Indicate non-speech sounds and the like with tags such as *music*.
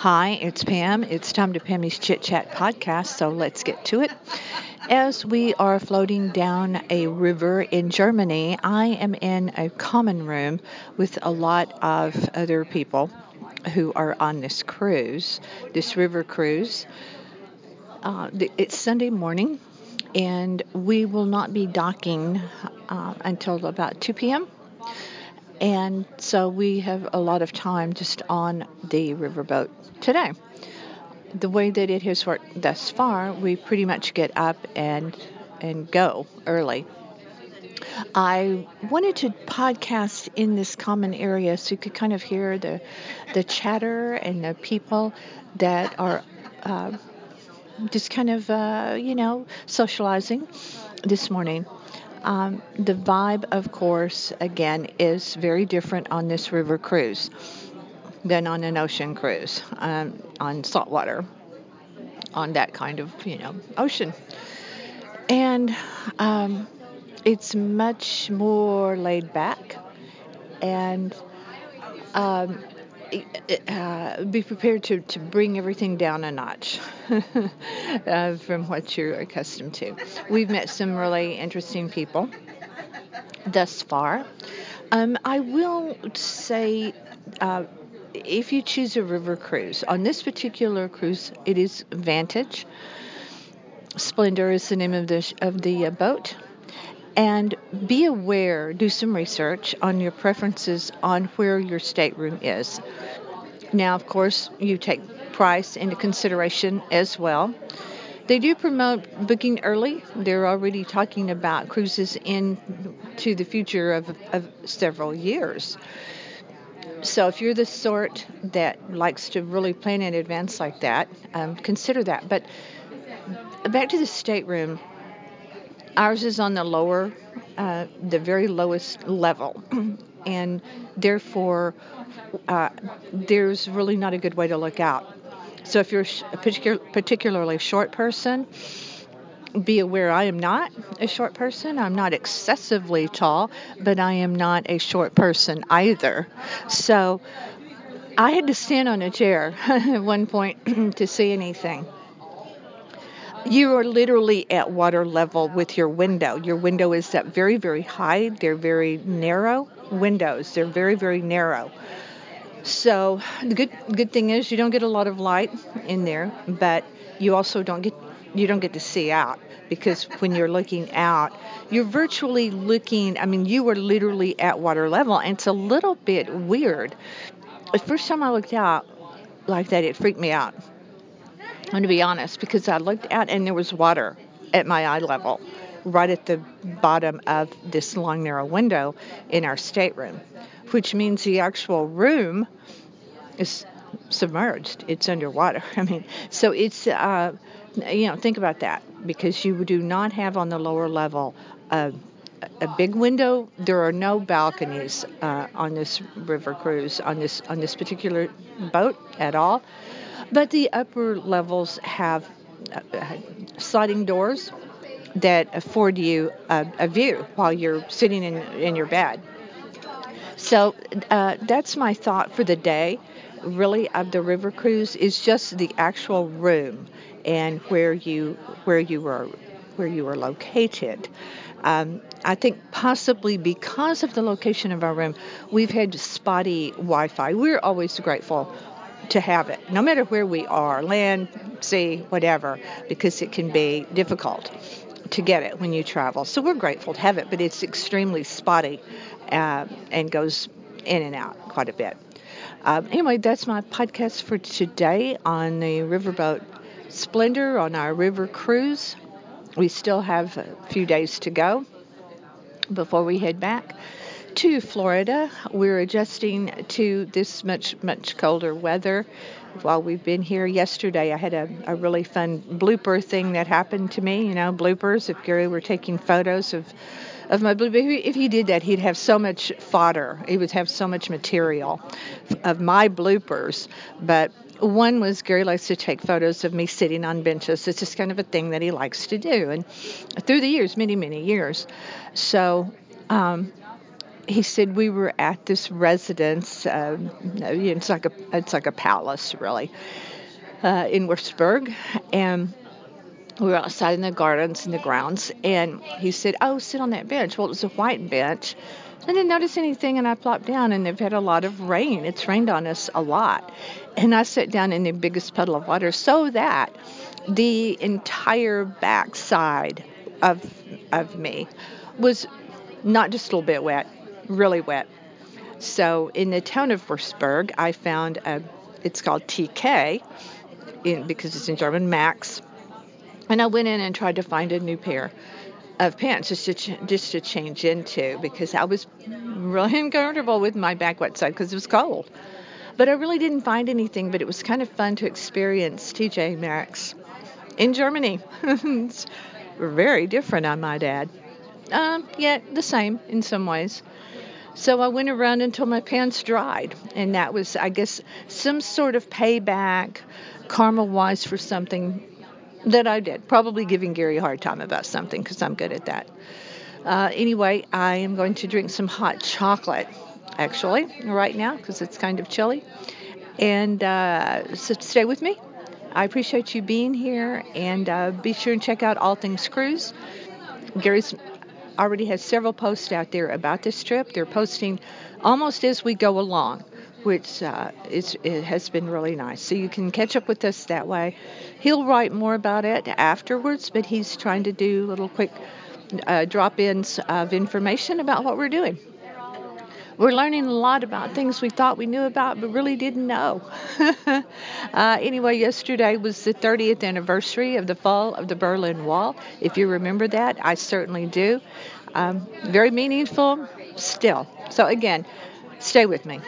Hi, it's Pam. It's time to Pammy's Chit Chat podcast, so let's get to it. As we are floating down a river in Germany, I am in a common room with a lot of other people who are on this cruise, this river cruise. Uh, it's Sunday morning, and we will not be docking uh, until about 2 p.m. And so we have a lot of time just on the riverboat today. The way that it has worked thus far, we pretty much get up and and go early. I wanted to podcast in this common area so you could kind of hear the the chatter and the people that are uh, just kind of uh, you know socializing this morning. Um, the vibe, of course, again, is very different on this river cruise than on an ocean cruise, um, on saltwater, on that kind of, you know, ocean. And um, it's much more laid back and um, uh, be prepared to, to bring everything down a notch *laughs* uh, from what you're accustomed to. We've met some really interesting people thus far. Um, I will say, uh, if you choose a river cruise, on this particular cruise, it is Vantage. Splendor is the name of the of the uh, boat. And be aware, do some research on your preferences on where your stateroom is. Now, of course, you take price into consideration as well. They do promote booking early. They're already talking about cruises into the future of, of several years. So if you're the sort that likes to really plan in advance like that, um, consider that. But back to the stateroom. Ours is on the lower, uh, the very lowest level, *clears throat* and therefore uh, there's really not a good way to look out. So if you're a particular, particularly short person, be aware I am not a short person. I'm not excessively tall, but I am not a short person either. So I had to stand on a chair *laughs* at one point *clears throat* to see anything. You are literally at water level with your window. Your window is up very, very high. They're very narrow windows. They're very, very narrow. So the good good thing is you don't get a lot of light in there, but you also don't get you don't get to see out because when you're looking out, you're virtually looking. I mean, you are literally at water level, and it's a little bit weird. The first time I looked out like that, it freaked me out. I'm going to be honest because I looked out and there was water at my eye level, right at the bottom of this long narrow window in our stateroom which means the actual room is submerged. It's underwater. *laughs* I mean, so it's, uh, you know, think about that because you do not have on the lower level a, a big window. There are no balconies uh, on this river cruise on this on this particular boat at all. But the upper levels have uh, sliding doors that afford you a, a view while you're sitting in in your bed. So uh, that's my thought for the day. Really, of the river cruise is just the actual room and where you where you were where you were located. Um, I think possibly because of the location of our room, we've had spotty Wi-Fi. We're always grateful to have it, no matter where we are, land, sea, whatever, because it can be difficult to get it when you travel. So we're grateful to have it, but it's extremely spotty uh, and goes in and out quite a bit. Um, anyway, that's my podcast for today on the riverboat Splendor on our river cruise. We still have a few days to go before we head back to Florida. We're adjusting to this much, much colder weather while we've been here yesterday, I had a, a really fun blooper thing that happened to me. You know, bloopers. If Gary were taking photos of of my blooper, if he did that, he'd have so much fodder. He would have so much material of my bloopers. But one was Gary likes to take photos of me sitting on benches. It's just kind of a thing that he likes to do, and through the years, many many years. So. Um, he said we were at this residence. Um, it's like a it's like a palace, really, uh, in Würzburg, and we were outside in the gardens and the grounds. And he said, "Oh, sit on that bench." Well, it was a white bench. I didn't notice anything, and I plopped down. And they've had a lot of rain. It's rained on us a lot, and I sat down in the biggest puddle of water so that the entire backside of of me was not just a little bit wet, really wet. So in the town of Würzburg, I found a, it's called TK, in, because it's in German, Maxx. And I went in and tried to find a new pair of pants just to ch- just to change into because I was really *laughs* uncomfortable with my back wet side because it was cold. But I really didn't find anything. But it was kind of fun to experience TJ Maxx in Germany. *laughs* it's very different, I might add. Um, yeah, the same in some ways. So I went around until my pants dried, and that was, I guess, some sort of payback, karma wise, for something that I did. Probably giving Gary a hard time about something because I'm good at that. Uh, anyway, I am going to drink some hot chocolate, actually, right now because it's kind of chilly. And uh, so stay with me. I appreciate you being here, and uh, be sure and check out All Things Cruise. Gary's already has several posts out there about this trip. They're posting almost as we go along, which uh, is, it has been really nice. So you can catch up with us that way. He'll write more about it afterwards, but he's trying to do little quick uh, drop ins of information about what we're doing. We're learning a lot about things we thought we knew about but really didn't know. *laughs* uh, anyway, yesterday was the 30th anniversary of the fall of the Berlin Wall. If you remember that, I certainly do. Um, very meaningful still. So, again, stay with me.